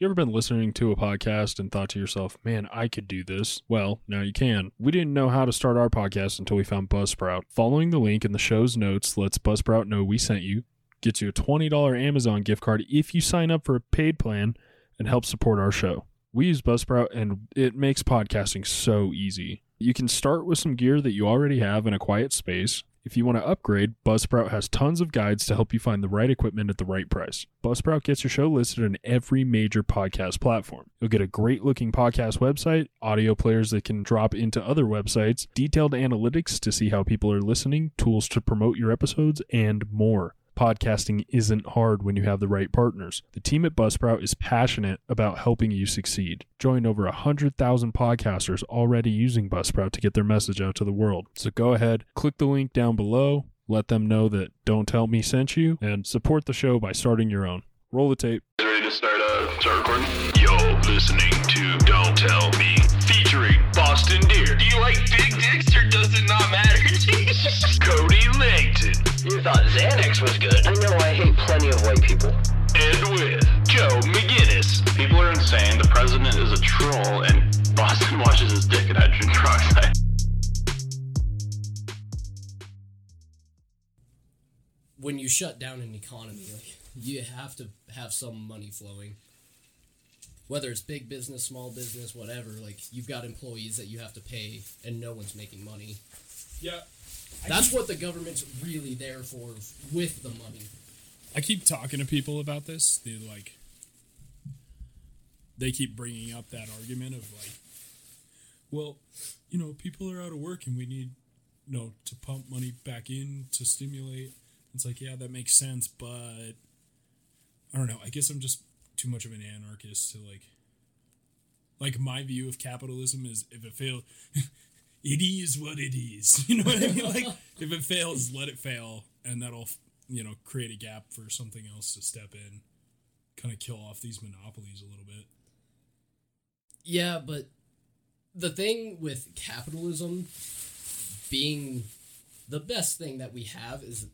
You ever been listening to a podcast and thought to yourself, man, I could do this? Well, now you can. We didn't know how to start our podcast until we found Buzzsprout. Following the link in the show's notes lets Buzzsprout know we sent you, gets you a $20 Amazon gift card if you sign up for a paid plan, and helps support our show. We use Buzzsprout and it makes podcasting so easy. You can start with some gear that you already have in a quiet space. If you want to upgrade, Buzzsprout has tons of guides to help you find the right equipment at the right price. Buzzsprout gets your show listed on every major podcast platform. You'll get a great looking podcast website, audio players that can drop into other websites, detailed analytics to see how people are listening, tools to promote your episodes, and more podcasting isn't hard when you have the right partners. The team at Buzzsprout is passionate about helping you succeed. Join over 100,000 podcasters already using Buzzsprout to get their message out to the world. So go ahead, click the link down below, let them know that Don't Tell Me sent you, and support the show by starting your own. Roll the tape. Ready to start, uh, start recording? You're listening to Don't Tell Me, featuring Boston Deer. Do you like big dicks or does it not matter? Cody Langton. You thought Xanax was good. I know I hate plenty of white people. And with Joe McGinnis. People are insane. The president is a troll, and Boston washes his dick in hydrogen peroxide. when you shut down an economy, like you have to have some money flowing. Whether it's big business, small business, whatever, like you've got employees that you have to pay and no one's making money. Yeah. That's what the government's really there for with the money. I keep talking to people about this. They like they keep bringing up that argument of like well, you know, people are out of work and we need you know to pump money back in to stimulate. It's like, yeah, that makes sense, but I don't know. I guess I'm just too much of an anarchist to like like my view of capitalism is if it fails it is what it is. You know what I mean? Like if it fails, let it fail, and that'll you know create a gap for something else to step in, kind of kill off these monopolies a little bit. Yeah, but the thing with capitalism being the best thing that we have is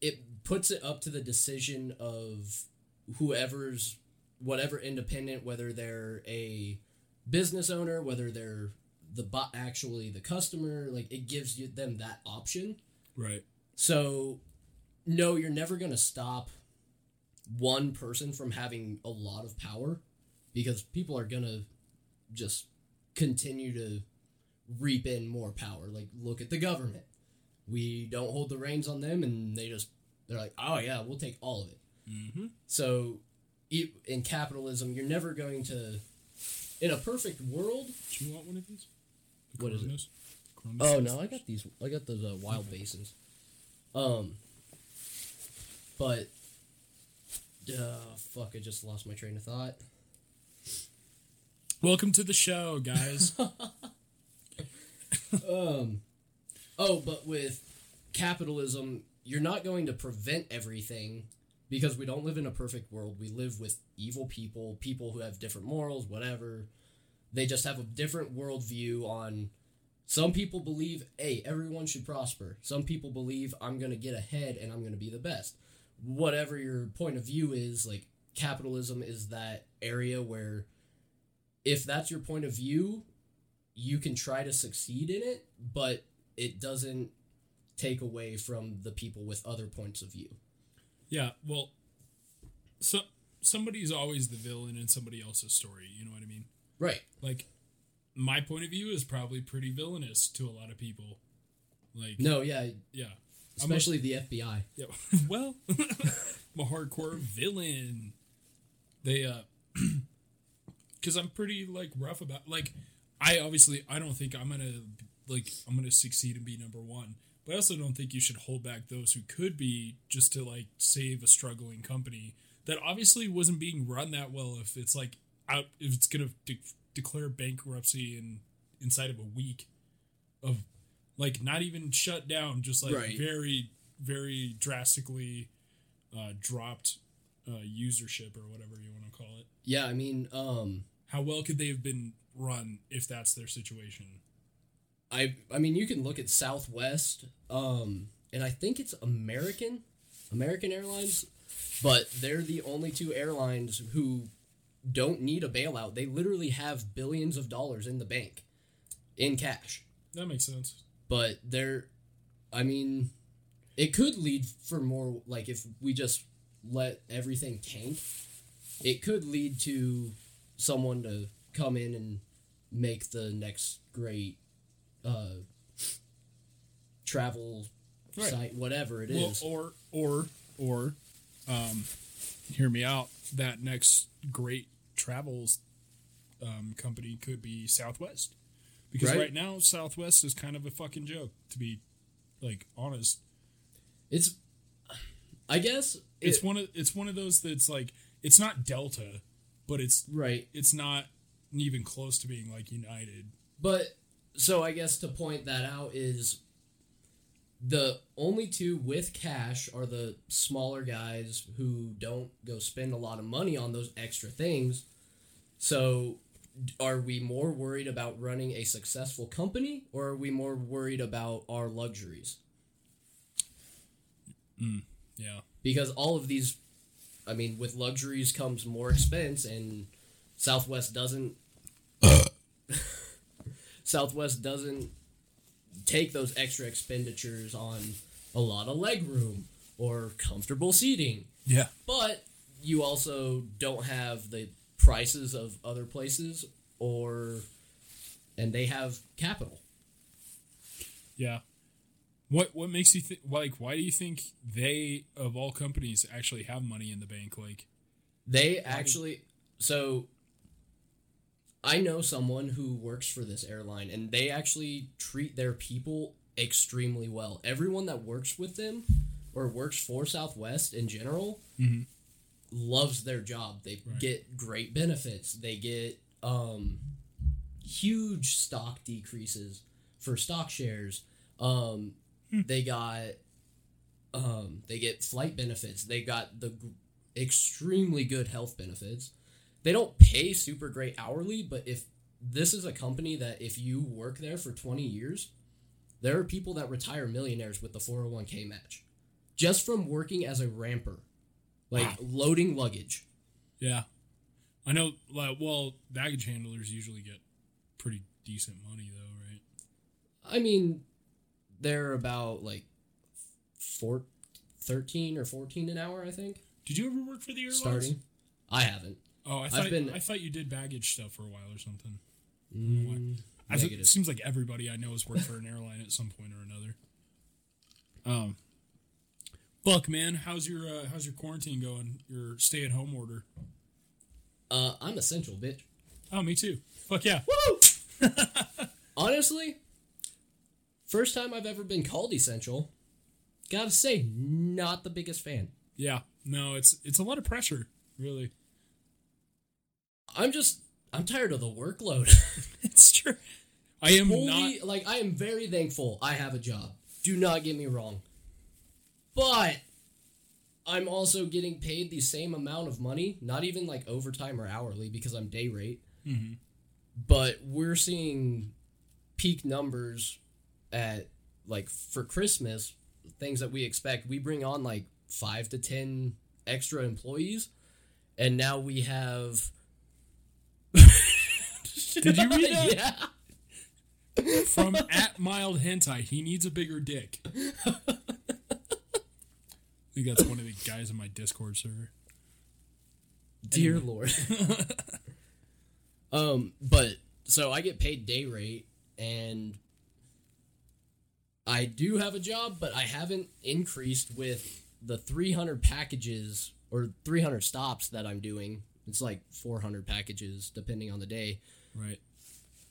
it puts it up to the decision of whoever's whatever independent whether they're a business owner whether they're the bot actually the customer like it gives you them that option Right. so no you're never going to stop one person from having a lot of power because people are going to just continue to reap in more power like look at the government we don't hold the reins on them and they just they're like oh yeah we'll take all of it Mm-hmm. so in capitalism you're never going to in a perfect world Do you want one of these? The What is it? Oh no, I got these. I got those uh, wild basins. Um, but uh, fuck, I just lost my train of thought. Welcome to the show, guys. Um, oh, but with capitalism, you're not going to prevent everything because we don't live in a perfect world. We live with evil people, people who have different morals, whatever. They just have a different worldview on. Some people believe, hey, everyone should prosper. Some people believe I'm going to get ahead and I'm going to be the best. Whatever your point of view is, like, capitalism is that area where if that's your point of view, you can try to succeed in it, but it doesn't take away from the people with other points of view. yeah. Well, so somebody's always the villain in somebody else's story. You know what I mean? Right. Like, my point of view is probably pretty villainous to a lot of people. Like, No, yeah, yeah. I'm a- especially the FBI. Yeah. well, I'm a hardcore villain. They uh cuz I'm pretty like rough about like I obviously I don't think I'm going to like I'm going to succeed and be number 1. But I also don't think you should hold back those who could be just to like save a struggling company that obviously wasn't being run that well if it's like out if it's going to de- declare bankruptcy in inside of a week of like not even shut down just like Right. very very drastically uh, dropped uh, usership or whatever you want to call it. Yeah, I mean, um, How well could they have been run if that's their situation? I I mean, you can look at Southwest, um, and I think it's American, American Airlines, but they're the only two airlines who don't need a bailout. They literally have billions of dollars in the bank in cash. That makes sense. But they're I mean it could lead for more like if we just let everything tank, it could lead to someone to come in and make the next great uh travel Right. site whatever it is. Well, or or or, um, hear me out. That next great travels um, company could be Southwest, because Right. right. now Southwest is kind of a fucking joke. To be like honest, It's, I guess it's it- one of it's one of those that's like it's not Delta, but it's right. it's not even close to being like United. But so I guess to point that out is the only two with cash are the smaller guys who don't go spend a lot of money on those extra things. So are we more worried about running a successful company or are we more worried about our luxuries? Hmm, yeah, because all of these i mean with luxuries comes more expense and southwest doesn't uh. southwest doesn't take those extra expenditures on a lot of leg room or comfortable seating yeah, but you also don't have the prices of other places or and they have capital yeah. What what makes you think like why do you think they of all companies actually have money in the bank? Like, They actually so I know someone who works for this airline and they actually treat their people extremely well. Everyone that works with them or works for Southwest in general Mhm. loves their job. They Right. get great benefits. They get um huge stock decreases for stock shares. Um they got um, they get flight benefits. They got the g- extremely good health benefits. They don't pay super great hourly, but if this is a company that if you work there for 20 years, there are people that retire millionaires with the 401k match just from working as a ramper, like loading luggage. yeah, I know. Like, well, baggage handlers usually get pretty decent money though, right? I mean, they're about like four, 13 or 14 an hour, I think, Did you ever work for the airlines? starting. I haven't. Oh, I thought been- I thought you did baggage stuff for a while or something. Mm, I it seems like everybody I know has worked for an airline at some point or another. Um, Buck, man, how's your uh, how's your quarantine going? Your stay at home order? Uh, I'm essential, bitch. Oh, me too. Fuck yeah. Woo! Honestly, first time I've ever been called essential. Gotta say, not the biggest fan. Yeah. No, it's it's a lot of pressure, really. I'm just, I'm tired of the workload. It's true. I am Holy, not. like, I am very thankful I have a job. Do not get me wrong. But I'm also getting paid the same amount of money, not even like overtime or hourly because I'm day rate. Mhm. But we're seeing peak numbers at like for Christmas, things that we expect. We bring on like five to 10 extra employees, and now we have. Did you read that? yeah. From at mild hentai, he needs a bigger dick. I think that's one of the guys in my Discord server. Dear Lord. um, but so I get paid day rate and I do have a job, but I haven't increased with the 300 packages or 300 stops that I'm doing. It's like 400 packages depending on the day Right.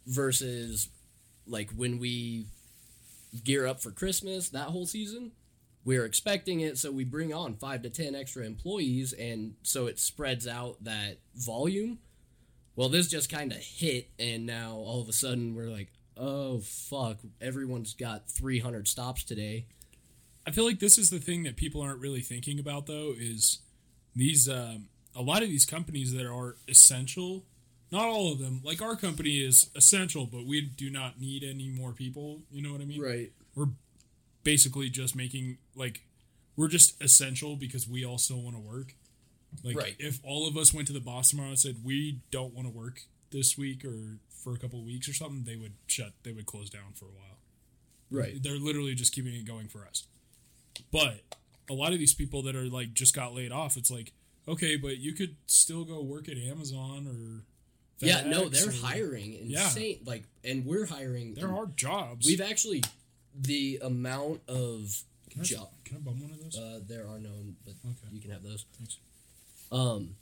versus like when we gear up for Christmas that whole season. We're expecting it, so we bring on five to ten extra employees, and so it spreads out that volume. Well, this just kind of hit, and now all of a sudden we're like, oh fuck, everyone's got 300 stops today. I feel like this is the thing that people aren't really thinking about though is these um, a lot of these companies that are essential not all of them like our company is essential but we do not need any more people you know what i mean Right. we're basically just making like we're just essential because we also want to work Like Right. if all of us went to the boss tomorrow and said we don't want to work this week or for a couple of weeks or something, they would shut. They would close down for a while. Right. They're literally just keeping it going for us. But a lot of these people that are like just got laid off, it's like okay, but you could still go work at Amazon or Yeah, no, they're or- hiring Yeah. insane. Like, and we're hiring. There are jobs. We've actually the amount of Can I, job. can I bum one of those? Uh, there are none, but Okay. you can have those. Thanks. Um,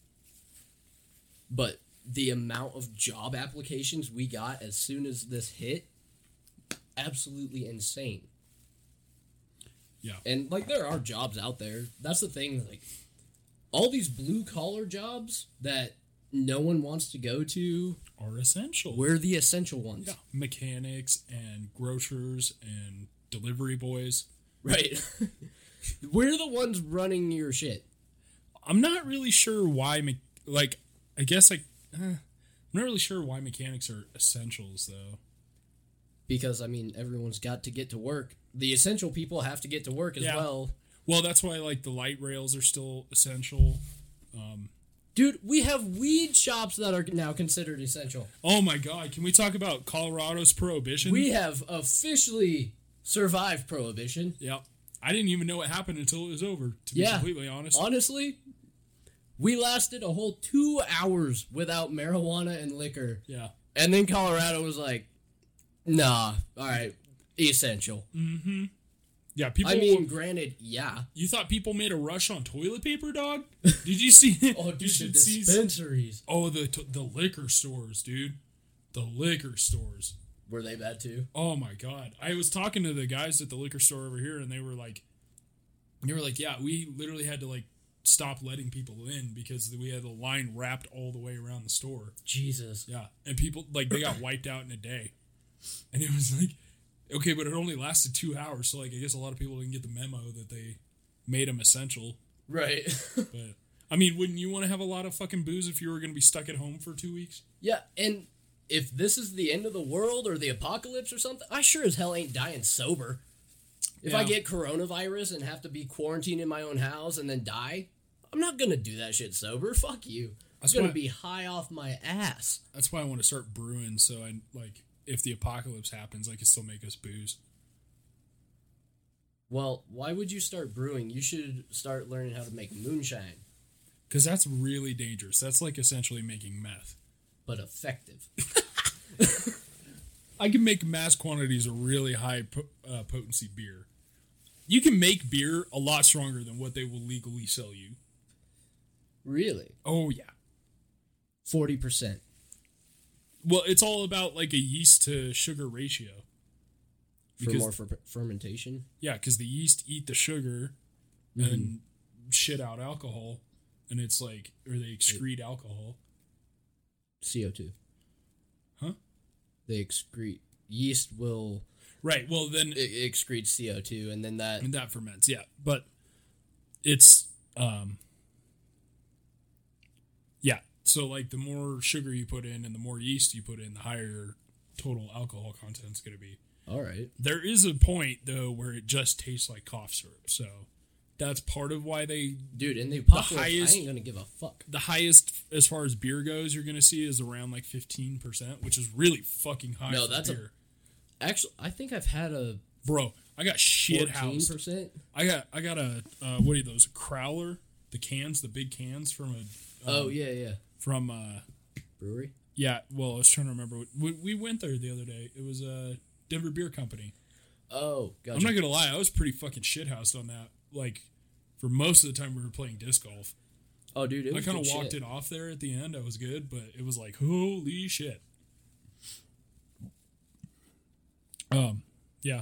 but the amount of job applications we got as soon as this hit, absolutely insane. Yeah. And like there are jobs out there. That's the thing. Like all these blue collar jobs that no one wants to go to, are essential. we're the essential ones. yeah, mechanics and grocers and delivery boys. Right. we're the ones running your shit. I'm not really sure why. Me- like, I guess like eh, I'm not really sure why mechanics are essentials though. because I mean everyone's got to get to work. The essential people have to get to work as Yeah. well. Well, that's why like the light rails are still essential. Um, Dude, we have weed shops that are now considered essential. Oh my god, can we talk about Colorado's prohibition? We have officially survived prohibition. Yep. I didn't even know what happened until it was over. To be Yeah. completely honest. Honestly, we lasted a whole two hours without marijuana and liquor. yeah. And then Colorado was like, nah, all right, essential. Mm-hmm. Yeah. People. I mean, granted, yeah. you thought people made a rush on toilet paper, dog? Did you see? Oh, you dude, the should see- dispensaries. Oh, the t- the liquor stores, dude. The liquor stores. Were they bad too? Oh my god. I was talking to the guys at the liquor store over here and they were like they were like, "Yeah, we literally had to like stop letting people in because we had a line wrapped all the way around the store." Jesus. Yeah. And people like they got wiped out in a day. And it was like okay, but it only lasted 2 hours, so like I guess a lot of people didn't get the memo that they made them essential. Right. But I mean, wouldn't you want to have a lot of fucking booze if you were going to be stuck at home for 2 weeks? Yeah, and if this is the end of the world or the apocalypse or something, I sure as hell ain't dying sober. If I get coronavirus and have to be quarantined in my own house and then die, I'm not gonna do that shit sober. Fuck you. That's I'm gonna why- be high off my ass. That's why I want to start brewing so I like if the apocalypse happens, I can still make us booze. Well, why would you start brewing? You should start learning how to make moonshine, Because that's really dangerous. That's like essentially making meth. but effective. I can make mass quantities of really high po- uh, potency beer. You can make beer a lot stronger than what they will legally sell you. Really? Oh, yeah. 40%. Well, it's all about like a yeast to sugar ratio. For more fer- fermentation? Yeah, because the yeast eat the sugar and shit out alcohol, and it's like, or they excrete alcohol. CO2. Huh? They excrete. Yeast will Right. Well, then it excretes CO2, and then that and that ferments yeah but it's um yeah so like the more sugar you put in and the more yeast you put in the higher your total alcohol content's going to be All right. there is a point though where it just tastes like cough syrup so that's part of why they Dude, in the apocalypse, highest- I ain't gonna give a fuck. the highest as far as beer goes you're going to see is around like 15% which is really fucking high No, that's a- Actually, I think I've had a bro i got shit housed percent. i got i got a uh, what are those a crowler the cans the big cans from a Oh yeah, yeah. From uh Brewery. yeah well i was trying to remember we, we went there the other day it was a uh, denver beer company Oh, gotcha. i'm not gonna lie i was pretty fucking shithoused on that like for most of the time we were playing disc golf oh, dude, it i kind of walked shit. it off there at the end i was good but it was like holy shit um yeah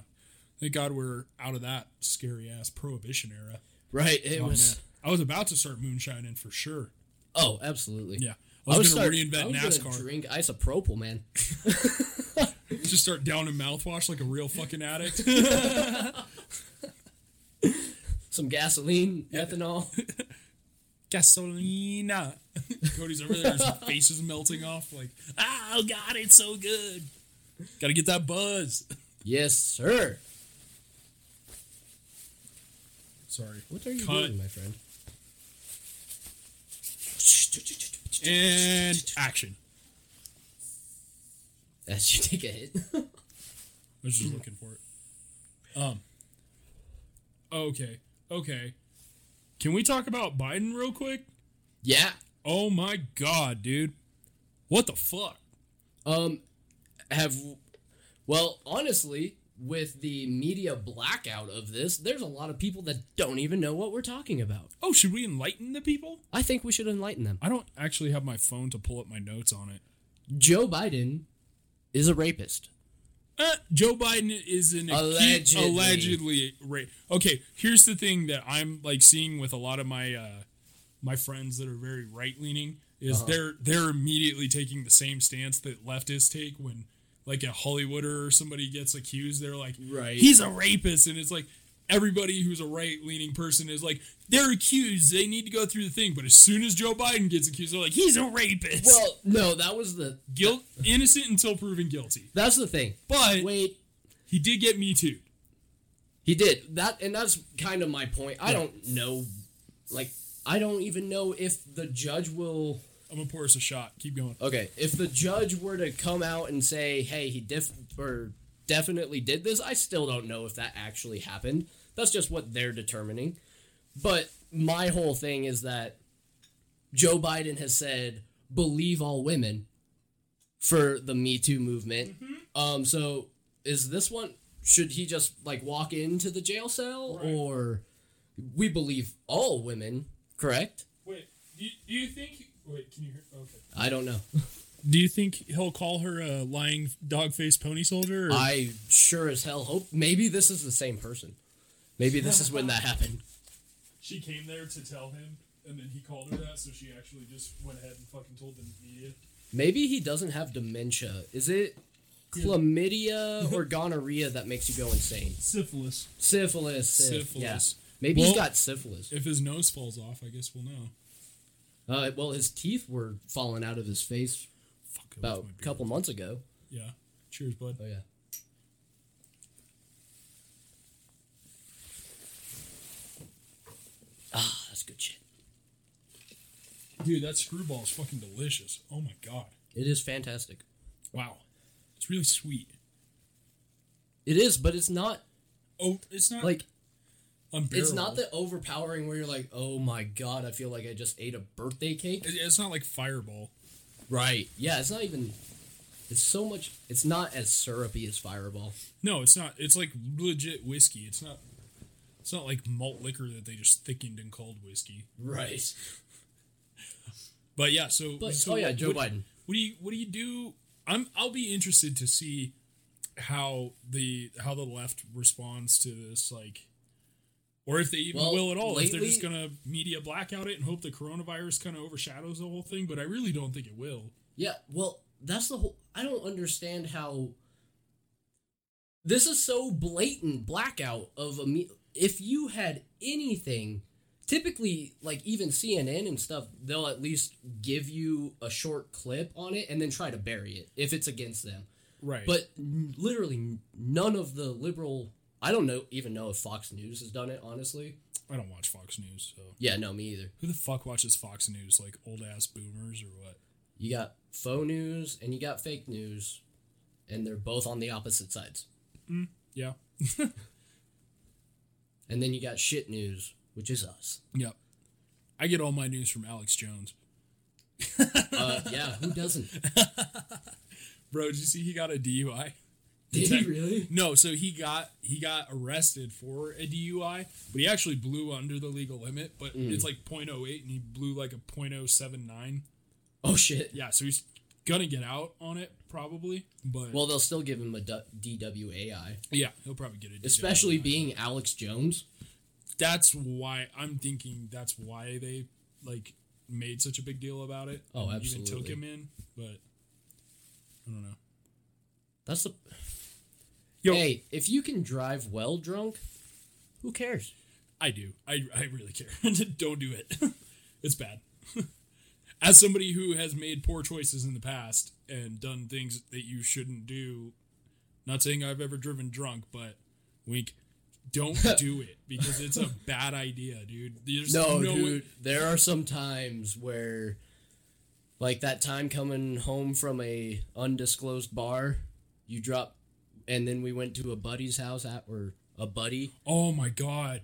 thank god we're out of that scary ass prohibition era Right. It oh, was. man. i was about to start moonshining for sure Oh, absolutely. yeah i was, gonna start- reinvent I was nascar drink isopropyl, man. Just start down in mouthwash like a real fucking addict. Some gasoline, ethanol. Gasolina. Cody's over there, his face is melting off. Like, ah, oh god, it's so good. Got to get that buzz. yes, sir. Sorry. What are you Cut. doing, my friend? And action. As you take a hit. I was just looking for it. Um. Okay. Okay. Can we talk about Biden real quick? yeah. Oh my god, dude. What the fuck? Um, have well, honestly, with the media blackout of this, there's a lot of people that don't even know what we're talking about. Oh, should we enlighten the people? I think we should enlighten them. I don't actually have my phone to pull up my notes on it. Joe Biden is a rapist. Uh, Joe Biden is an acute- Allegedly. allegedly rape. Okay, here's the thing that I'm like seeing with a lot of my uh, my friends that are very right leaning is Uh-huh. they're they're immediately taking the same stance that leftists take when like a Hollywooder or somebody gets accused. They're like, Right. he's a rapist, and it's like everybody who's a right leaning person is like they're accused. They need to go through the thing. But as soon as Joe Biden gets accused, they're like, he's a rapist. Well, no, that was the guilt innocent until proven guilty. that's the thing. But Wait, he did get me too. he did that, and that's kind of my point. I don't know, like, I don't even know if the judge will. I'm gonna pour us a shot. Keep going. Okay, if the judge were to come out and say, "Hey, he def or definitely did this," I still don't know if that actually happened. That's just what they're determining. But my whole thing is that Joe Biden has said, "Believe all women," for the Me Too movement. Um, so is this one? Should he just like walk into the jail cell, or we believe all women? Correct. Wait, do you, do you think? Wait, can you hear? Okay. I don't know. Do you think he'll call her a lying dog-faced pony soldier? Or? I sure as hell hope maybe this is the same person. Maybe this is when that happened. she came there to tell him, and then he called her that, so she actually just went ahead and fucking told the media. Maybe he doesn't have dementia. Is it chlamydia or gonorrhea that makes you go insane? Syphilis. Syphilis. syph- Syphilis. Yeah. Maybe he's Well- got syphilis. If his nose falls off, I guess we'll know. Uh, well, his teeth were falling out of his face Fuck. About a couple months ago. Yeah. Cheers, bud. Oh yeah. Ah, that's good shit. Dude, that screwball is fucking delicious. Oh my god. It is fantastic. Wow. It's really sweet. It is, but it's not Oh, it's not like unbearable. It's not the overpowering where you're like, oh my god, I feel like I just ate a birthday cake. It- It's not like Fireball. Right. Yeah, it's not even. It's so much. It's not as syrupy as Fireball. No, it's not. It's like legit whiskey. It's not. It's not like malt liquor that they just thickened and called whiskey. Right. But yeah, so, But so oh yeah, Joe what, Biden. What do you what do you do? I'm I'll be interested to see how the how the left responds to this like or if they even Well, will at all. if they're just gonna media blackout it and hope the coronavirus kind of overshadows the whole thing, but I really don't think it will. Yeah. Well, that's the whole. I don't understand how. This is so blatant blackout of a. me- If you had anything, typically like even CNN and stuff, they'll at least give you a short clip on it and then try to bury it if it's against them. Right. But n- literally none of the liberal. I don't know even know if Fox News has done it. Honestly, I don't watch Fox News, so yeah, no, me either. who the fuck watches Fox News? Like old ass boomers or what? You got faux news and you got fake news, and they're both on the opposite sides. Yeah. And then you got shit news, which is us. Yep. I get all my news from Alex Jones. Uh, yeah, who doesn't? Bro, did you see he got a DUI? Did he really? No, so he got he got arrested for a DUI, but he actually blew under the legal limit, but Mm. it's like 0.08 and he blew like a 0.079. Oh shit. Yeah, so he's gonna get out on it probably, but Well, they'll still give him a DWAI, yeah, he'll probably get it. especially being Alex Jones. that's why I'm thinking that's why they like made such a big deal about it. Oh, and Even took him in, but I don't know. That's the. Yo, Hey, if you can drive well drunk, who cares? I do. I, I really care. Don't do it. it's bad. As somebody who has made poor choices in the past and done things that you shouldn't do, not saying I've ever driven drunk, but wink, don't do it because it's a bad idea, dude. There's No, way- dude. There are some times where Like that time coming home from a undisclosed bar, you drop, and then we went to a buddy's house at or a buddy, Oh my god.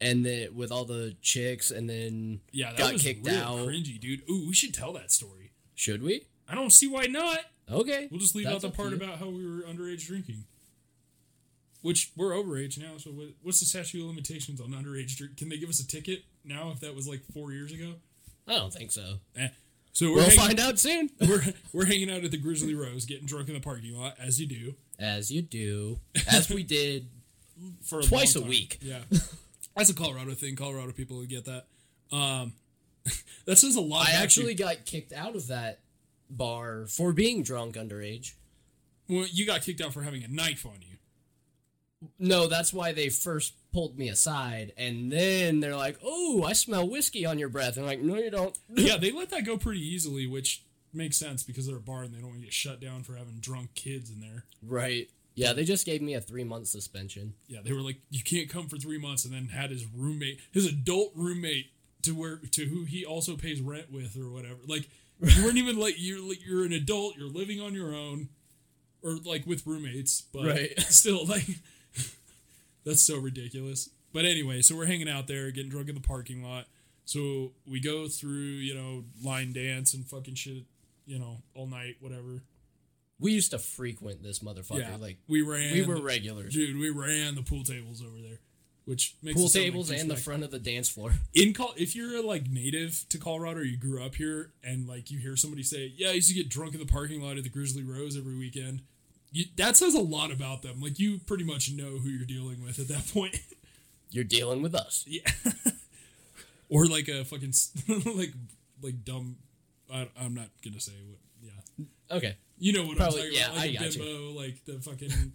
and then with all the chicks, and then Yeah, that got was kicked real out. cringy, dude. Ooh, we should tell that story. Should we? I don't see why not. Okay, We'll just leave out the part about how we were underage drinking. Which we're overage now, so what's the statute of limitations on underage drink? Can they give us a ticket now if that was like four years ago? I don't think so. Eh. So we're We'll hanging, find out soon. we're we're hanging out at the Grizzly Rose, getting drunk in the parking lot, as you do As you do, as we did. for a Twice a week. Yeah, that's a Colorado thing. Colorado people would get that. Um, that says a lot. I actually you. got kicked out of that bar for being drunk underage. well, you got kicked out for having a knife on you. No, that's why they first pulled me aside, and then they're like, "Oh, I smell whiskey on your breath." I'm like, "No, you don't." yeah, they let that go pretty easily, which makes sense because they're a bar and they don't want to get shut down for having drunk kids in there. Right. Yeah, they just gave me a three month suspension. Yeah, they were like, you can't come for three months, and then had his roommate, his adult roommate, to where to who he also pays rent with or whatever. Like you weren't even like you're like, you're an adult, you're living on your own, or like with roommates, but Right. still like that's so ridiculous. But anyway, so we're hanging out there, getting drunk in the parking lot. So we go through, you know, line dance and fucking shit, you know, all night, whatever. We used to frequent this motherfucker. yeah, Like we ran. we were regulars. Dude, we ran the pool tables over there, which makes Pool sound like tables and the front of the dance floor. In Col- if you're like native to Colorado, or you grew up here, and like you hear somebody say, "Yeah, I used to get drunk in the parking lot at the Grizzly Rose every weekend," you, that says a lot about them. Like you pretty much know who you're dealing with at that point. You're dealing with us. yeah, or like a fucking like like dumb. I, I'm not gonna say what. Yeah, Okay. you know what Probably- I'm talking yeah, about. Like I a got you. like the fucking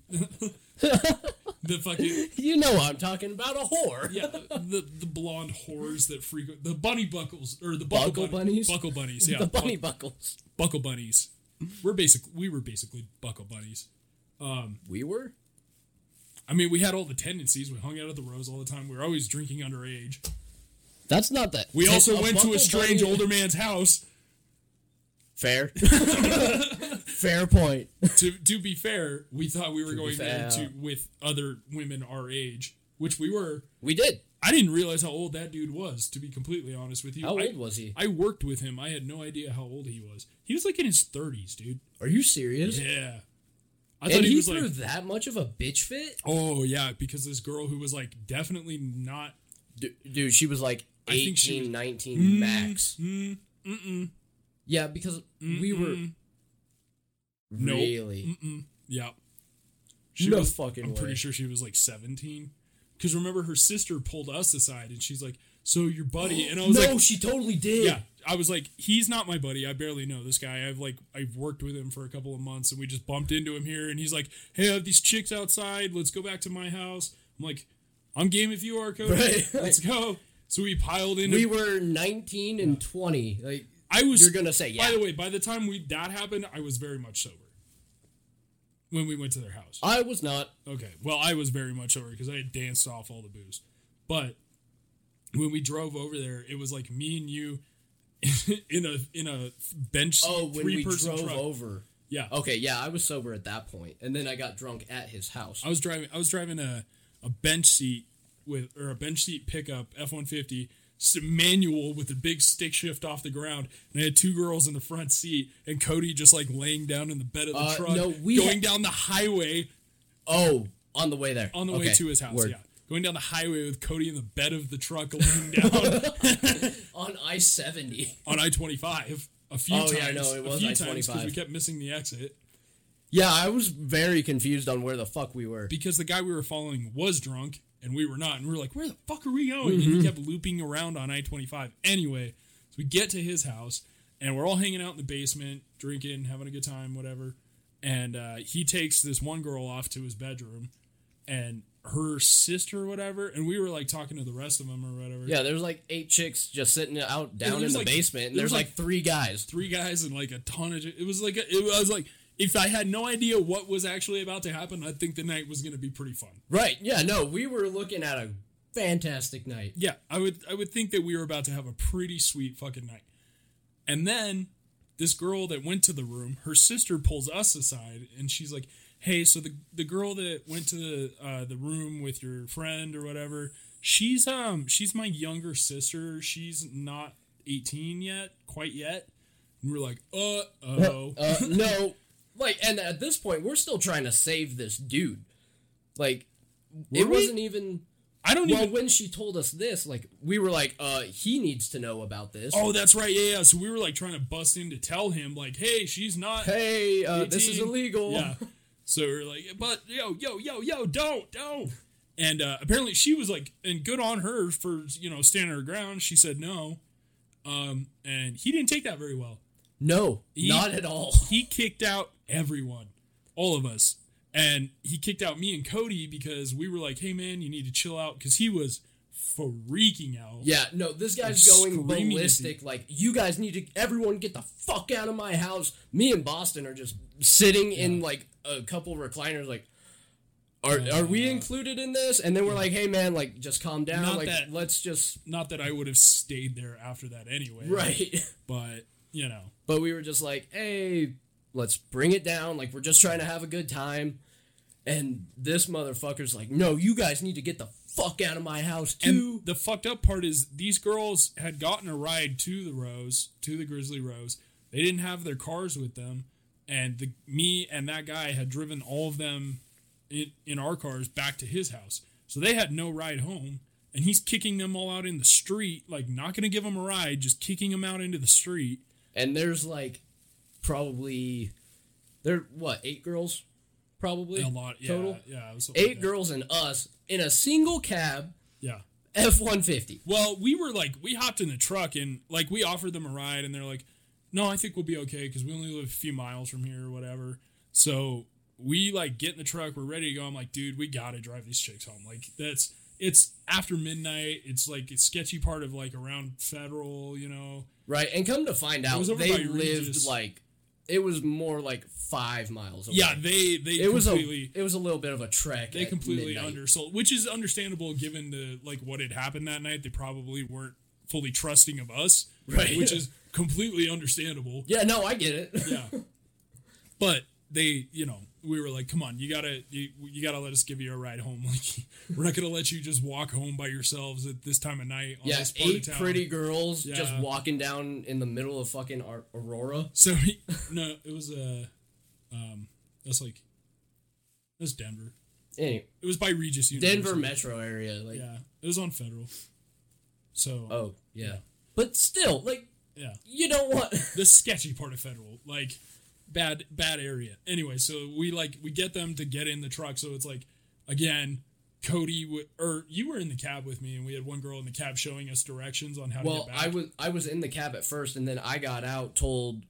the fucking You know I'm talking about a whore. yeah, the the blonde whores that frequent the bunny buckles or the buckle, Buckle bun- bunnies? buckle bunnies, yeah, the bunny buckles. buckle bunnies. We're basic. We were basically buckle bunnies. Um, we were? I mean, we had all the tendencies. We hung out at the Rose all the time. We were always drinking underage. That's not that. We also went to a strange bunny- older man's house. Fair. Fair point. To to be fair, we thought we were be going there to with other women our age, which we were. We did. I didn't realize how old that dude was. To be completely honest with you, How I- old was he? I worked with him. I had no idea how old he was. He was like in his thirties, dude. Are you serious? Yeah. I and thought he, threw like, that much of a bitch fit? oh yeah, because this girl who was like definitely not. D- dude, she was like I 18, think she was- 19 max. Mm, mm-mm, Yeah, because we were. Nope. really. Mm-mm. Yeah. No was, fucking I'm pretty sure she was like 17. Because remember, her sister pulled us aside and she's like, "So your buddy?" And I was no, like, "No, she totally did. "Yeah." I was like, "He's not my buddy. I barely know this guy. I've like I've worked with him for a couple of months, and we just bumped into him here. And he's like, "Hey, I have these chicks outside. Let's go back to my house." I'm like, "I'm game if you are, Cody. Right. Let's go." So we piled in. We were 19 and 20. Like I was. you're gonna say, yeah. By the way, by the time we that happened, I was very much sober. When we went to their house. I was not. Okay. Well, I was very much over because I had danced off all the booze. But when we drove over there, it was like me and you in a in a bench seat, Oh, when we drove truck. over. Yeah. Okay, yeah, I was sober at that point, and then I got drunk at his house. I was driving. I was driving a a bench seat with or a bench seat pickup F one fifty manual with a big stick shift off the ground, and I had two girls in the front seat, and Cody just like laying down in the bed of the Uh, truck, no, we going had- down the highway Oh, on the way there. on the way to his house. word. Yeah, going down the highway with Cody in the bed of the truck, laying down. On I seventy. on I twenty five a few Oh, times. yeah, I know, it a was few times because I-25. we kept missing the exit Yeah, I was very confused on where the fuck we were. because the guy we were following was drunk and we were not, and we were like, "Where the fuck are we going?" And Mm-hmm. he kept looping around on I twenty five. Anyway, so we get to his house and we're all hanging out in the basement, drinking, having a good time, whatever. And uh, he takes this one girl off to his bedroom, and her sister, or whatever, and we were like talking to the rest of them or whatever. Yeah, there's like eight chicks just sitting out down in the like- basement, and there's there's like like- three guys. three guys and like a ton of it was like a, it was like if I had no idea what was actually about to happen, I think the night was going to be pretty fun. Right? Yeah, no, we were looking at a fantastic night. Yeah, I would I would think that we were about to have a pretty sweet fucking night. And then this girl that went to the room, her sister pulls us aside and she's like, "Hey, so the the girl that went to the uh, the room with your friend or whatever, she's um she's my younger sister. She's not 18 yet, quite yet." And we're like, "Uh oh." Uh, no, like, and at this point, we're still trying to save this dude. Like, it we? wasn't even. I don't Well, even when she told us this, like, we were like, uh, he needs to know about this. Oh, that's right. Yeah, yeah. So we were like trying to bust in to tell him, like, "Hey, she's not." hey, uh, this is illegal. Yeah. So we're like, but yo, yo, yo, yo, don't, don't. And uh, apparently she was like, and good on her for you know standing her ground. She said no, um, and he didn't take that very well. No, He- not at all. He kicked out everyone, all of us, and he kicked out me and Cody because we were like, hey man, you need to chill out because he was freaking out. Yeah, no, this guy's going ballistic. Like, you guys need to, everyone get the fuck out of my house. Me and Boston are just sitting in like a couple recliners, like, are, are we included in this? And then we're like, hey man, like, just calm down. Not like, that- let's just, Not that I would have stayed there after that anyway. right. But you know, but we were just like, hey, let's bring it down. Like, we're just trying to have a good time. And this motherfucker's like, no, you guys need to get the fuck out of my house too. And the fucked up part is these girls had gotten a ride to the Rose, to the Grizzly Rose. They didn't have their cars with them, and the me and that guy had driven all of them in, in our cars back to his house. So they had no ride home, and he's kicking them all out in the street, like not going to give them a ride, just kicking them out into the street. and there's like probably there what eight girls probably A lot, yeah, total yeah, it was something like eight girls and us in a single cab yeah. f-150 Well, we were like, we hopped in the truck and like we offered them a ride, and they're like, "No, I think we'll be okay because we only live a few miles from here or whatever." So we like get in the truck, we're ready to go. I'm like, dude, we gotta drive these chicks home. Like that's it's after midnight. It's like a sketchy part of like around Federal, you know. right and come to find out they lived like it was more like five miles away. Yeah, they they it was completely a it was a little bit of a trek they completely midnight. undersold, which is understandable given the like what had happened that night. They probably weren't fully trusting of us, Right. Which is completely understandable. yeah no i get it yeah but they you know we were like come on you gotta you, you gotta let us give you a ride home. Like we're not gonna let you just walk home by yourselves at this time of night on yeah this part eight pretty girls Yeah. just walking down in the middle of fucking Ar- aurora. So he, no it was uh um that's like that's denver. Anyway it was by regis University. denver metro area like yeah it was on federal. So oh yeah. But still like yeah. you don't want the sketchy part of federal like bad bad area anyway so we like we get them to get in the truck so it's like again cody w- or you were in the cab with me and we had one girl in the cab showing us directions on how to Well, get back I was I was in the cab at first, and then I got out, told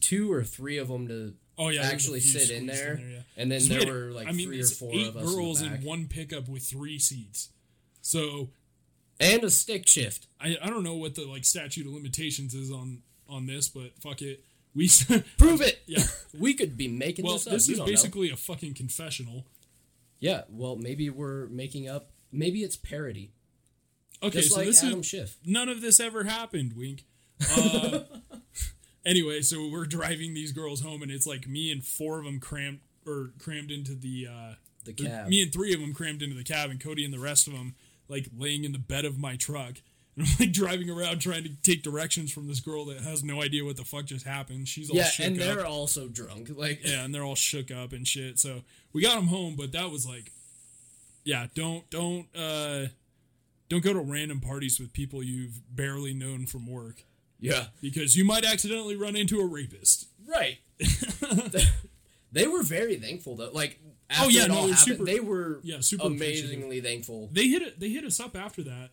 two or three of them to oh yeah there actually sit in squeezed there, yeah. and then So we there had- were like I mean, three or four eight of us girls in, back. one pickup with three seats so and a stick shift. I, I don't know what the like statute of limitations is on on this but fuck it we Prove it. Yeah. we could be making well this up. this is don't know. basically a fucking confessional yeah. Well, maybe we're making up. Maybe it's parody, okay just so like this Adam is Schiff. none of this ever happened wink uh, anyway so we're driving these girls home and it's like me and four of them crammed or crammed into the uh The cab. me and three of them crammed into the cab and cody and the rest of them like laying in the bed of my truck and like driving around trying to take directions from this girl that has no idea what the fuck just happened she's all yeah, shook and up they're also drunk. Like, yeah and they're all shook up and shit so we got them home but that was like yeah don't don't uh don't go to random parties with people you've barely known from work yeah, because you might accidentally run into a rapist right. they were very thankful though. Like, after Oh, yeah, no, happened, super- they were yeah, super appreciative. amazingly thankful. they hit it they hit us up after that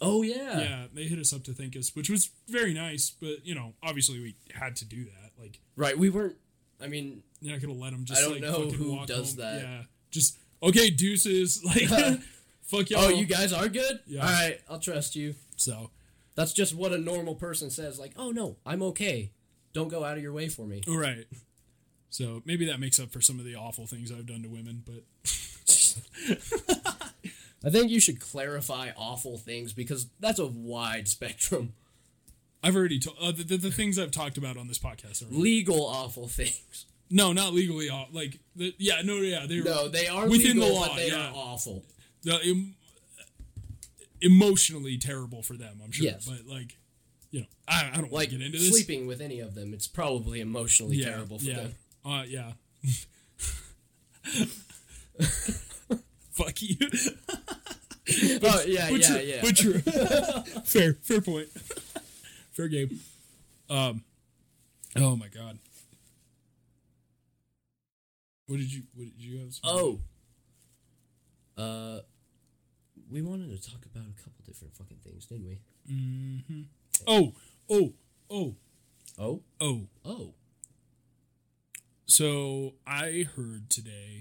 Oh yeah, yeah they hit us up to thank us which was very nice but you know obviously we had to do that like right. We weren't. I mean, you're not gonna let them just I don't like know who does home. that. yeah just okay deuces like fuck oh, y'all oh, you guys are good. Yeah. All right, I'll trust you. so That's just what a normal person says. Like, oh no, I'm okay. Don't go out of your way for me. all right so maybe that makes up for some of the awful things I've done to women but I think you should clarify awful things because that's a wide spectrum. I've already told uh, the, the, the things I've talked about on this podcast. Already. Legal awful things. No, not legally. awful. Like, the, yeah, no, yeah, they're No, they are within legal, the law. they yeah, are awful. The em- emotionally terrible for them. I'm sure. Yes. but like, you know, I, I don't Like get into this. sleeping with any of them, it's probably emotionally yeah, terrible for yeah, them. uh, yeah. Fuck you. oh yeah, but yeah, yeah. But true. fair, fair point. fair game. Um. Oh my god. What did you? What did you have? Oh. Uh, we wanted to talk about a couple different fucking things, didn't we? Mm-hmm. Oh. Oh. Oh. Oh. Oh. Oh. So I heard today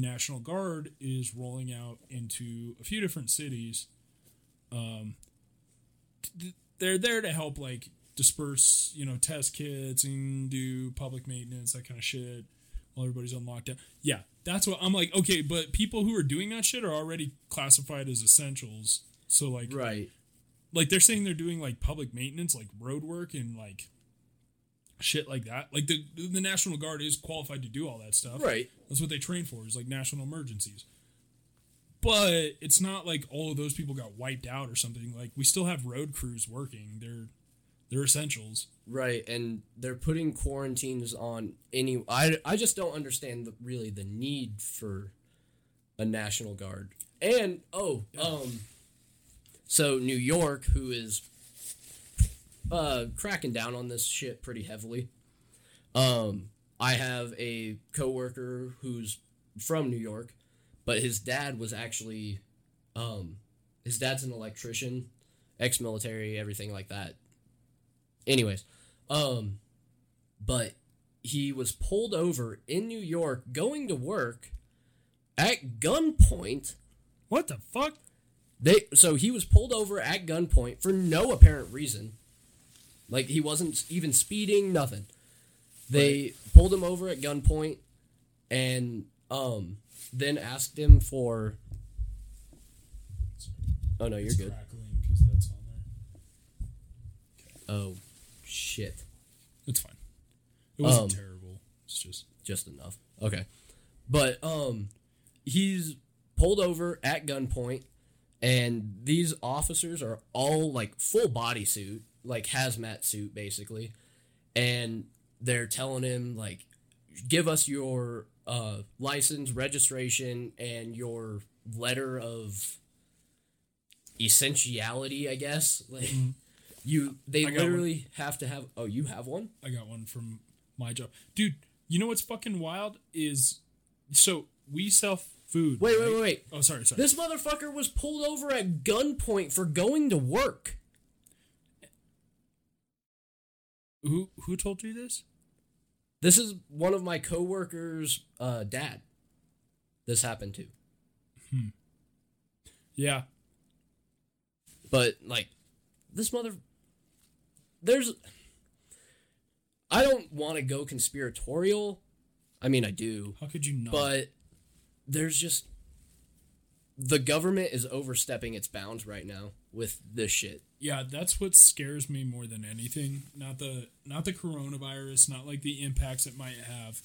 National Guard is rolling out into a few different cities. Um, th- they're there to help like disperse, you know, test kits and do public maintenance, that kind of shit, while everybody's on lockdown. Yeah, that's what I'm like. Okay, but people who are doing that shit are already classified as essentials. So like, Right. like they're saying they're doing like public maintenance, like road work and like shit like that. Like the the National Guard is qualified to do all that stuff. Right. That's what they train for is like national emergencies. But it's not like all of those people got wiped out or something. Like we still have road crews working. They're they're essentials. Right, and they're putting quarantines on any. I, I just don't understand the, really the need for a national guard. And oh, um, so New York, who is uh cracking down on this shit pretty heavily. Um, I have a coworker who's from New York, but his dad was actually, um, his dad's an electrician, ex-military, everything like that. Anyways, um, but he was pulled over in New York going to work at gunpoint. What the fuck? They so he was pulled over at gunpoint for no apparent reason. Like he wasn't even speeding, nothing. They pulled him over at gunpoint and um then asked him for Oh no, you're good. Crackling because that's on there. Oh shit. It's fine. It wasn't Um, terrible. It's just just enough. Okay. But um he's pulled over at gunpoint and these officers are all like full bodysuit, like hazmat suit basically. And they're telling him like give us your uh license, registration and your letter of essentiality, I guess. Like you they Mm-hmm. Got one. literally have to have oh, you have one? I got one from my job, dude. You know what's fucking wild is so we sell food. Wait, right? wait, wait, wait. Oh, sorry, sorry. This motherfucker was pulled over at gunpoint for going to work. Who who told you this? This is one of my coworkers' uh, dad. This happened to, Yeah, but like, this mother. There's. I don't want to go conspiratorial. I mean, I do, how could you not? but there's just. The government is overstepping its bounds right now with this shit. Yeah, that's what scares me more than anything. Not the not the coronavirus, not like the impacts it might have.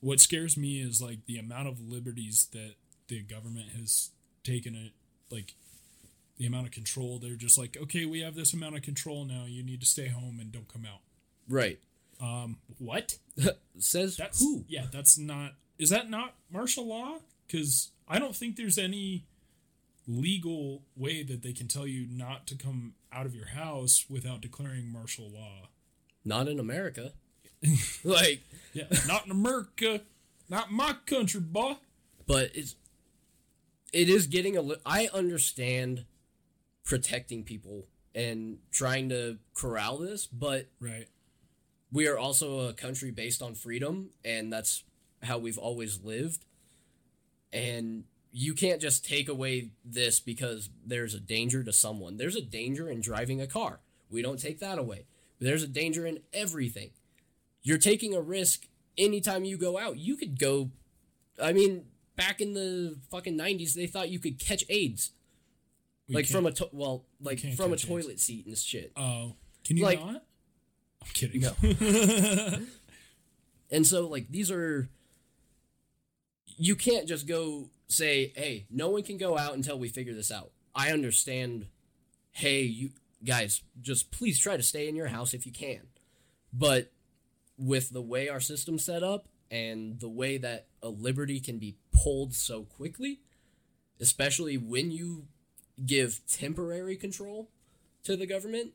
What scares me is like the amount of liberties that the government has taken it like the amount of control. They're just like, okay, we have this amount of control now. You need to stay home and don't come out. Right. Um, what? Says That's who? yeah, that's not. Is that not martial law? Because I don't think there's any legal way that they can tell you not to come out of your house without declaring martial law. Not in America. like, Yeah, not in America, not my country, boy. but it's it is getting a li- I understand protecting people and trying to corral this, but Right. we are also a country based on freedom and that's how we've always lived. And you can't just take away this because there's a danger to someone. There's a danger in driving a car. We don't take that away. There's a danger in everything. You're taking a risk anytime you go out. You could go I mean, back in the fucking 90s they thought you could catch AIDS. We like from a to- well, like from a toilet seat and shit. Oh, can you like- not? I'm kidding. No. And so like these are you can't just go say, "Hey, no one can go out until we figure this out." I understand. Hey, you guys, just please try to stay in your house if you can. But with the way our system's set up and the way that a liberty can be pulled so quickly, especially when you give temporary control to the government,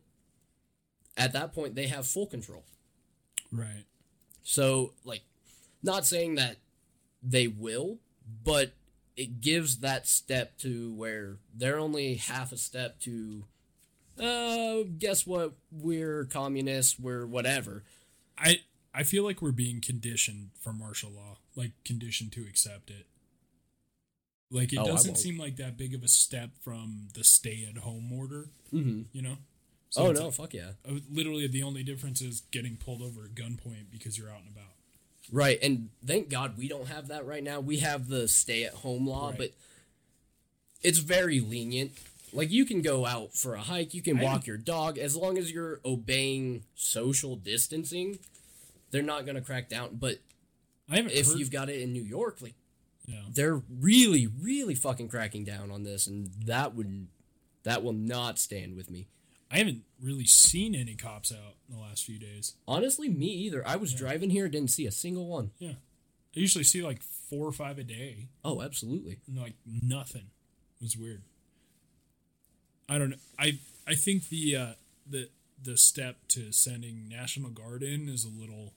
at that point they have full control. right. So, like, not saying that they will, but it gives that step to where they're only half a step to, uh, guess what? We're communists, we're whatever. I I feel like we're being conditioned for martial law, like conditioned to accept it. Like it Oh, doesn't seem like that big of a step from the stay-at-home order. Mm-hmm. You know. oh, it's no, like- fuck yeah. uh, literally, the only difference is getting pulled over at gunpoint because you're out and about. Right, and thank God we don't have that right now. We have the stay at home law, Right. but it's very lenient. Like you can go out for a hike, you can I walk your dog as long as you're obeying social distancing. They're not going to crack down, but I haven't if heard, you've got it in New York, like yeah. they're really, really fucking cracking down on this, and that would that will not stand with me. I haven't really seen any cops out in the last few days. Honestly, me either. I was driving here, didn't see a single one. Yeah, I usually see like four or five a day. Oh, absolutely. like nothing. It was weird. I don't know. I I think the uh, the the step to sending National Guard in is a little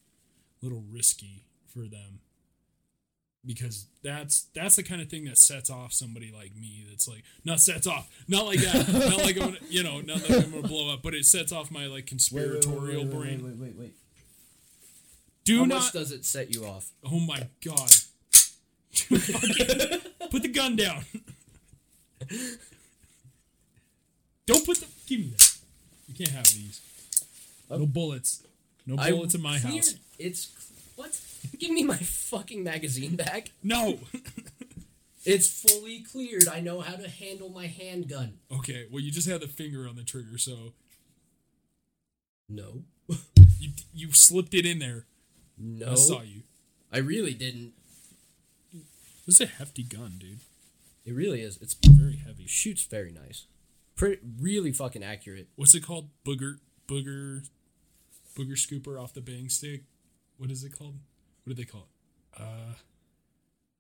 little risky for them because that's that's the kind of thing that sets off somebody like me that's like not sets off not like that not like I'm gonna, you know not like I'm gonna blow up but it sets off my like conspiratorial brain. Wait, wait, wait. do How not much does it set you off? oh my god. Put the gun down. Don't put the give me that you can't have these. No bullets. No I bullets in my cleared- house. It's what? Give me my fucking magazine back. no It's fully cleared. I know how to handle my handgun. okay well you just had the finger on the trigger so No. you you slipped it in there No. i saw you I really didn't. this is a hefty gun dude It really is. It's very heavy shoots very nice. Pretty really fucking accurate. what's it called booger booger booger scooper off the bang stick what is it called what do they call it uh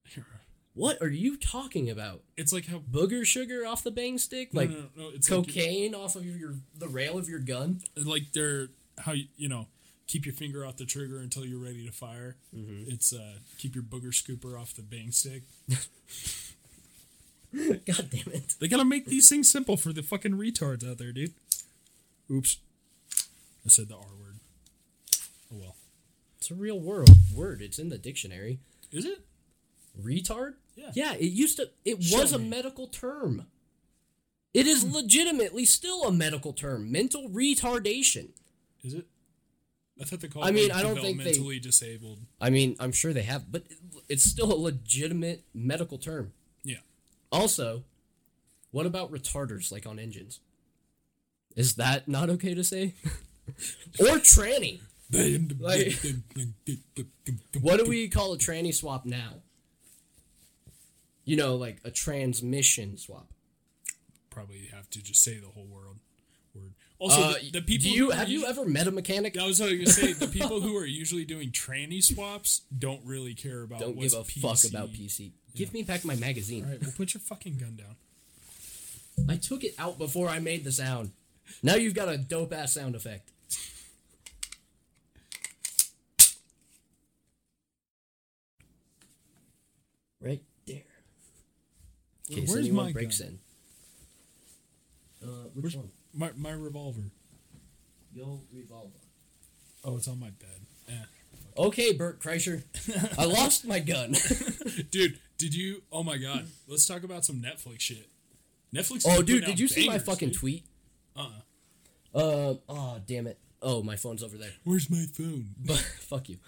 here. What are you talking about? it's like how Booger sugar off the bang stick? no, Like no, no, it's like- cocaine off of your the rail of your gun? like they're how you you know keep your finger off the trigger until you're ready to fire. It's uh keep your booger scooper off the bang stick. God damn it. They gotta make these things simple for the fucking retards out there, dude. Oops, I said the R word. Oh well, It's a real word. Word. It's in the dictionary. is it? Retard? Yeah. Yeah, it used to it Show was a medical term. It is legitimately still a medical term. Mental retardation. Is it? I thought they called. I mean, I don't think they- developmentally disabled. I mean, I'm sure they have, but it's still a legitimate medical term. Yeah, Also, what about retarders like on engines? Is that not okay to say? or tranny? Like- What do we call a tranny swap now? You know, like a transmission swap. probably have to just say the whole world word. Also, Uh, the, the people. You, have you ever met a mechanic? I was gonna say the people who are usually doing tranny swaps don't really care about. Don't give a PC. fuck about PC. Give me back my magazine. All right, well, put your fucking gun down. I took it out before I made the sound. Now you've got a dope ass sound effect. Right there. In case Where's anyone my breaks gun? in. Uh, which Where's- one? My my revolver. Your revolver. Oh, it's on my bed. Eh. Okay, Bert Kreischer. I lost my gun. Dude, did you? Oh my god, let's talk about some Netflix shit. Netflix. oh, dude, did you see my fucking dude. tweet? Uh-uh. Uh, oh, damn it. Oh, my phone's over there. Where's my phone? But fuck you.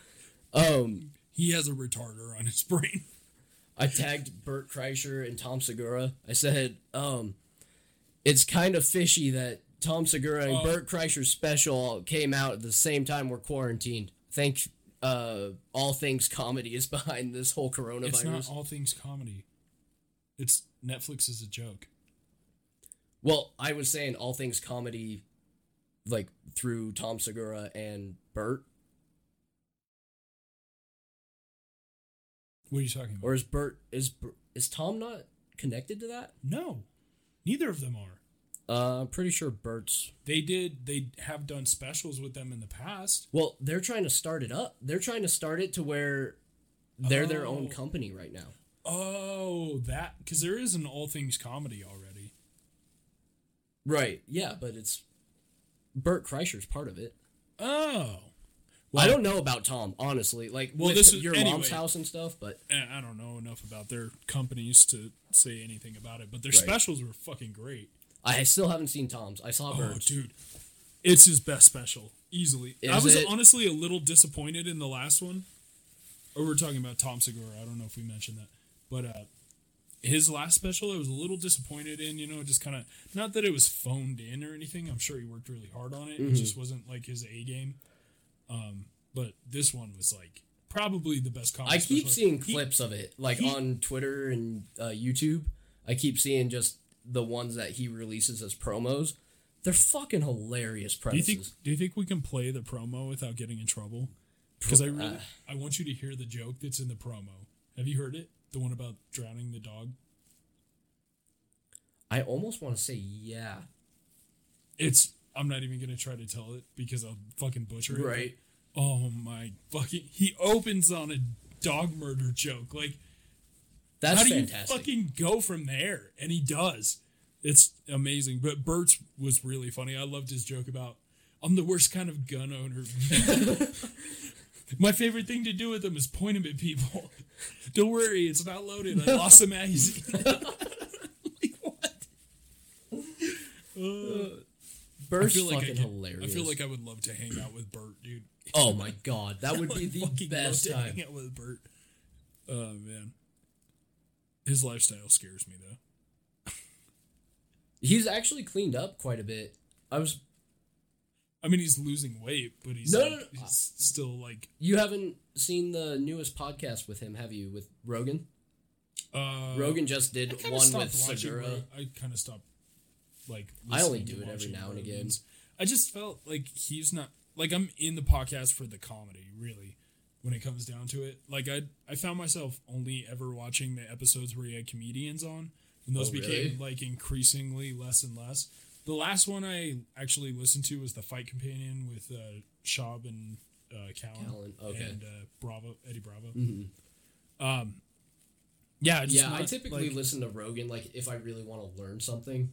Um, He has a retarder on his brain. I tagged Bert Kreischer and Tom Segura. I said, um, it's kind of fishy that Tom Segura and Oh. Bert Kreischer's special came out at the same time we're quarantined. Think uh, all things comedy is behind this whole coronavirus. It's not all things comedy. It's Netflix is a joke. well, I was saying all things comedy, like through Tom Segura and Bert, What are you talking about? or is Bert is is Tom not connected to that? no, neither of them are. Uh, I'm pretty sure Bert's. They did. They have done specials with them in the past. Well, they're trying to start it up. They're trying to start it to where they're their own Oh. company right now. Oh, that because there is an all things comedy already. Right. Yeah, but it's Bert Kreischer's part of it. Oh, I don't know about Tom, honestly. Like, Well, this is- your anyway. mom's house and stuff, but Eh, I don't know enough about their companies to say anything about it, but their Right. specials were fucking great. I still haven't seen Tom's. I saw Oh, Bert's. dude, it's his best special easily. I was it? honestly a little disappointed in the last one. Or we're talking about Tom Segura. I don't know if we mentioned that, but uh, his last special, I was a little disappointed in. You know, just kind of not that it was phoned in or anything. I'm sure he worked really hard on it. Mm-hmm. It just wasn't like his A game. Um, but this one was like probably the best comedy. I keep seeing He- clips of it, like he- on Twitter and uh, YouTube. I keep seeing just the ones that he releases as promos. They're fucking hilarious Do you think? Do you think we can play the promo without getting in trouble? Because I really, uh, I want you to hear the joke that's in the promo. Have you heard it? The one about drowning the dog. I almost want to say yeah. It's. I'm not even gonna try to tell it because I'll fucking butcher it. Right. Oh my fucking! He opens on a dog murder joke. Like, That's how do fantastic. you fucking go from there? And he does. It's amazing. But Bert's was really funny. I loved his joke about I'm the worst kind of gun owner. My favorite thing to do with them is point them at people. Don't worry, it's not loaded. I lost the magazine. like what? Uh, Feel like I could- hilarious. I feel like I would love to hang out with Bert, dude. oh my god, that would be the fucking best love to time. hang out with Bert. Oh man, his lifestyle scares me though. He's actually cleaned up quite a bit. I was. I mean, he's losing weight, but he's, No, like, no, no. he's still like You haven't seen the newest podcast with him, have you? With Rogan. uh, Rogan just did one with Segura. I kind of stopped. Like I only do it every now and again. I just felt like he's not like I'm in the podcast for the comedy, really. When it comes down to it, like I, I found myself only ever watching the episodes where he had comedians on, and those Oh, really? became like increasingly less and less. The last one I actually listened to was the Fight Companion with uh, Schaub and uh, Callen, Callen, okay. and uh, Bravo, Eddie Bravo. Mhm. Um, yeah, Yeah, I typically like- listen to Rogan like if I really want to learn something.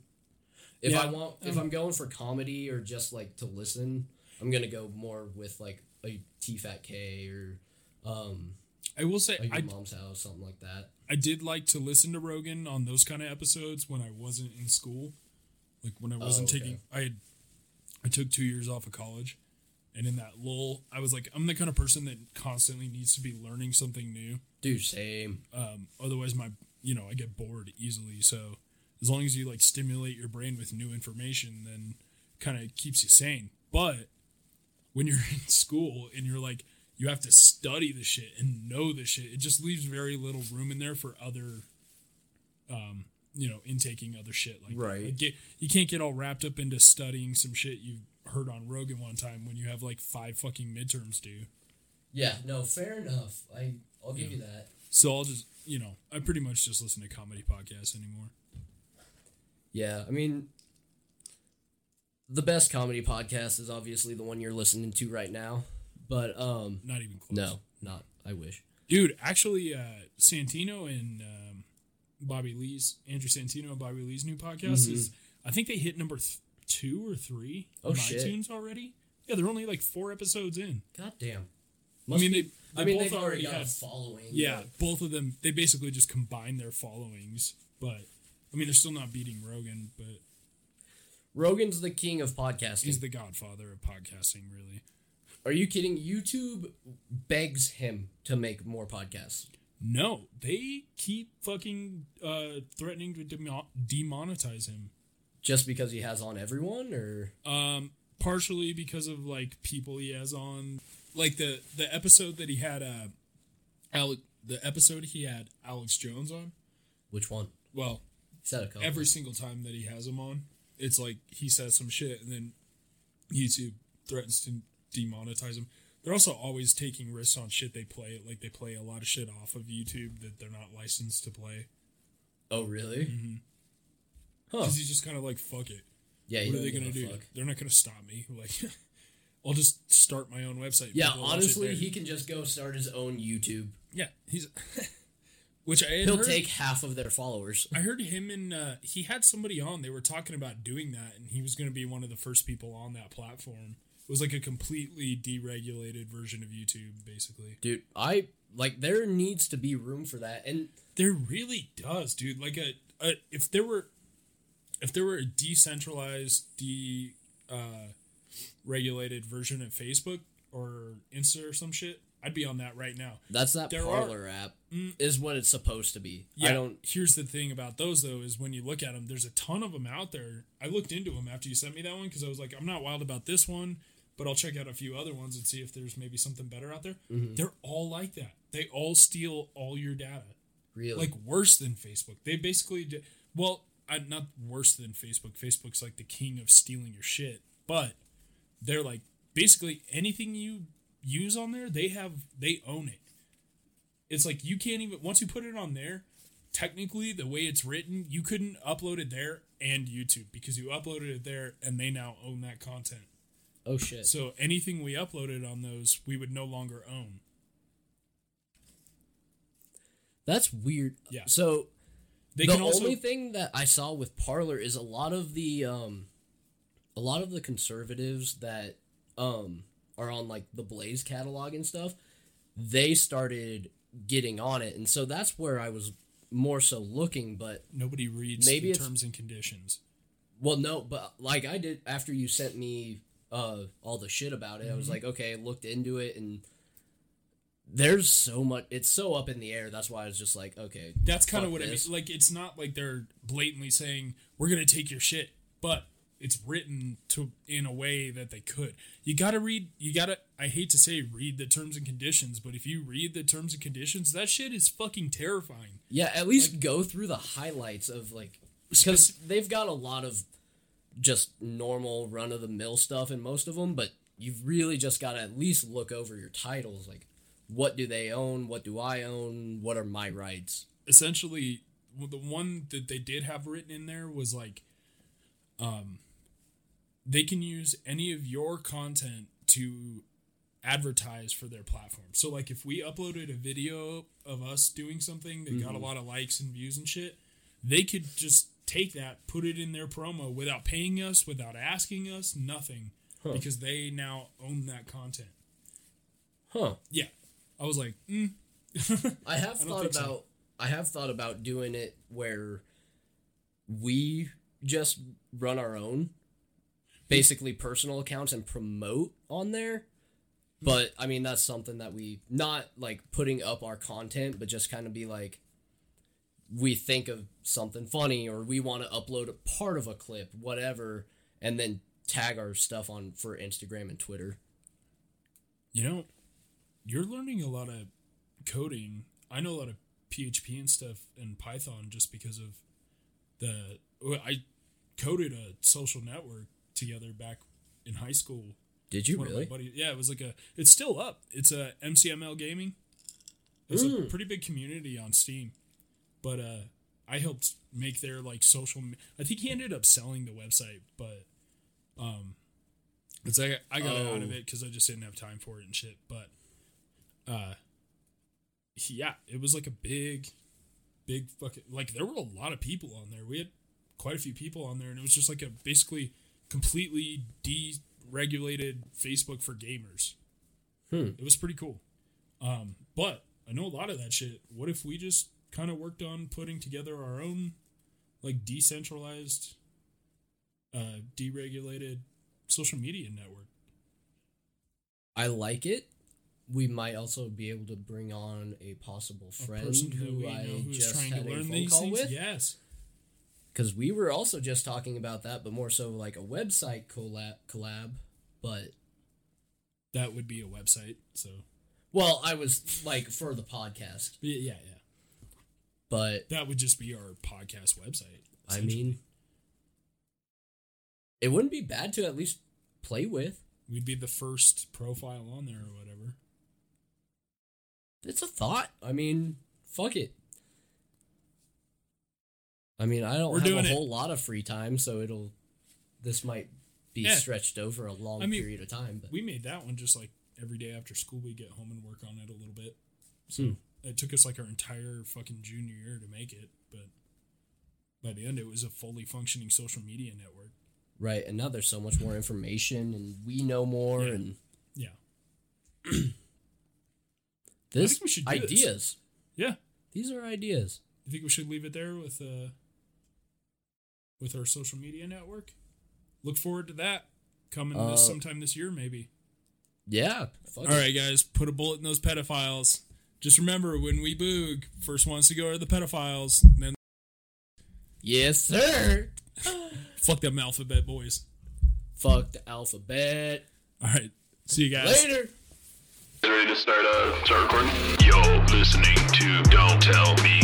If Yeah, I want, if um, I'm going for comedy or just like to listen, I'm gonna go more with like a TFATK or um I will say like I mom's house, something like that. I did like to listen to Rogan on those kind of episodes when I wasn't in school, like when I wasn't okay. taking. I had I took two years off of college, and in that lull, I was like, I'm the kind of person that constantly needs to be learning something new. Dude, same. Um, otherwise, my you know I get bored easily. So as long as you like stimulate your brain with new information, then kind of keeps you sane. But when you're in school and you're like you have to study the shit and know the shit, it just leaves very little room in there for other, um, you know, intaking other shit like. Right. Like, get, you can't get all wrapped up into studying some shit you heard on Rogan one time when you have like five fucking midterms due. Yeah, no, fair enough. I I'll give you that. So I'll just, you know, I pretty much just listen to comedy podcasts anymore. Yeah, I mean, the best comedy podcast is obviously the one you're listening to right now. But um, Not even close. no, not. I wish. Dude, actually, uh, Santino and um, Bobby Lee's, Andrew Santino and Bobby Lee's new podcast is, I think they hit number th- two or three Mm-hmm. Oh, on shit. iTunes already. Yeah, they're only like four episodes in. God damn. I mean, they, I mean, both they've already got a had- following. Yeah, both of them, they basically just combine their followings. But, I mean, they're still not beating Rogan, but Rogan's the king of podcasting. he's the godfather of podcasting, really. Are you kidding? YouTube begs him to make more podcasts. No, they keep fucking uh, threatening to demo- demonetize him. Just because he has on everyone, or Um, partially because of like people he has on, like the the episode that he had uh, Alec, the episode he had Alex Jones on. which one? Well, He said a couple. every single time that he has him on, it's like he says some shit and then YouTube threatens to demonetize him. They're also always taking risks on shit they play. Like they play a lot of shit off of YouTube that they're not licensed to play. oh, really? Mhm. Huh? Because he's just kind of like, fuck it. Yeah. what are they gonna do? fuck. They're not gonna stop me. Like, I'll just start my own website. Yeah, People watch it honestly, he can just go start his own YouTube. Yeah, he's. which I He'll heard, take half of their followers. I heard him and uh, he had somebody on. They were talking about doing that, and he was going to be one of the first people on that platform. It was like a completely deregulated version of YouTube, basically. Dude, I like there needs to be room for that. And There really does, dude. Like a, a if there were, if there were a decentralized, de, uh, regulated version of Facebook or Insta or some shit, I'd be on that right now. that's that There are- Parler app Mm. is what it's supposed to be. Yeah. I don't Here's the thing about those though is when you look at them, there's a ton of them out there. I looked into them after you sent me that one because I was like, I'm not wild about this one, but I'll check out a few other ones and see if there's maybe something better out there. Mm-hmm. They're all like that. They all steal all your data, really like worse than Facebook. They basically, do, well, I, not worse than Facebook. Facebook's like the king of stealing your shit, but they're like basically anything you use on there, they have, they own it it's like you can't even once you put it on there technically the way it's written you couldn't upload it there and youtube because you uploaded it there and they now own that content Oh shit. so anything we uploaded on those we would no longer own That's weird. Yeah. So they the can also only thing that I saw with Parler is a lot of the um a lot of the conservatives that um are on like the Blaze catalog and stuff, they started getting on it. And so that's where I was more so looking, but nobody reads Maybe the terms and conditions well no, but like I did after you sent me uh all the shit about it, I Mm-hmm. was like, okay, I looked into it and there's so much it's so up in the air. That's why I was just like, okay. that's kind of what this. i mean like it's not like they're blatantly saying we're gonna take your shit but it's written to in a way that they could you gotta read you gotta i hate to say read the terms and conditions but if you read the terms and conditions that shit is fucking terrifying Yeah, at least go through the highlights of like because they've got a lot of just normal run of the mill stuff in most of them, but you've really just got to at least look over your titles. Like, what do they own? What do I own? What are my rights? essentially the one that they did have written in there was like um they can use any of your content to advertise for their platform. So like if we uploaded a video of us doing something that got a lot of likes and views and shit they could just take that put it in their promo without paying us without asking us nothing. Because they now own that content. Huh. yeah. I was like mm, I have I thought think so. about I have thought about doing it where we just run our own basically personal accounts and promote on there. But I mean that's something that we not like putting up our content, but just kind of be like we think of something funny or we want to upload a part of a clip, whatever, and then tag our stuff on for Instagram and Twitter. You know, you're learning a lot of coding. I know a lot of PHP and stuff and Python just because of the. I coded a social network together back in high school. Did you One of my really? yeah, it was like a. It's still up. It's a MCML Gaming. It's a Mm. pretty big community on Steam, but uh, I helped make their like social. I think he ended up selling the website, but um, it's like I got out of Oh. it because I just didn't have time for it and shit. But uh, yeah, it was like a big, big fucking like there were a lot of people on there. We had quite a few people on there, and it was just like a basically completely deregulated Facebook for gamers. Hmm. It was pretty cool. Um, but I know a lot of that shit. What if we just kind of worked on putting together our own like decentralized, uh, deregulated social media network? I like it. We might also be able to bring on a possible friend that who I just trying had to a learn phone these call things. with. Yes. Because we were also just talking about that, but more so like a website collab. Collab, but That would be a website. So well, I was like for the podcast, yeah, yeah, yeah. but That would just be our podcast website. I mean, it wouldn't be bad to at least play with. we'd be the first profile on there or whatever. It's a thought. I mean, fuck it. I mean, I don't We're have doing a it. whole lot of free time, so it'll. This might be Yeah. stretched over a long I mean, period of time, but We made that one just like every day after school we get home and work on it a little bit. So Hmm. it took us like our entire fucking junior year to make it, but by the end it was a fully functioning social media network. right. And now there's so much more information, and we know more, Yeah. and Yeah. this think we should do this. ideas. Yeah. These are ideas. You think we should leave it there with uh with our social media network? Look forward to that coming Uh, this sometime this year maybe. Yeah. Fuck All it. right, guys, put a bullet in those pedophiles. Just remember when we boog, first ones to go are the pedophiles. Then Yes, sir. fuck them alphabet boys. Fuck the alphabet. All right, see you guys. Later. Ready to start uh start recording? You're listening to Don't Tell Me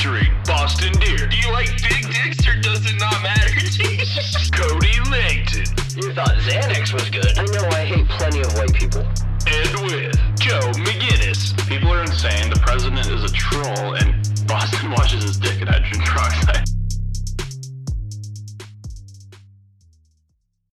featuring Boston Deer. Do you like big dicks or does it not matter? Cody Langton. You thought Xanax was good. I know I hate plenty of white people. And with Joe McGinnis. People are insane. The president is a troll and Boston washes his dick in hydrogen peroxide.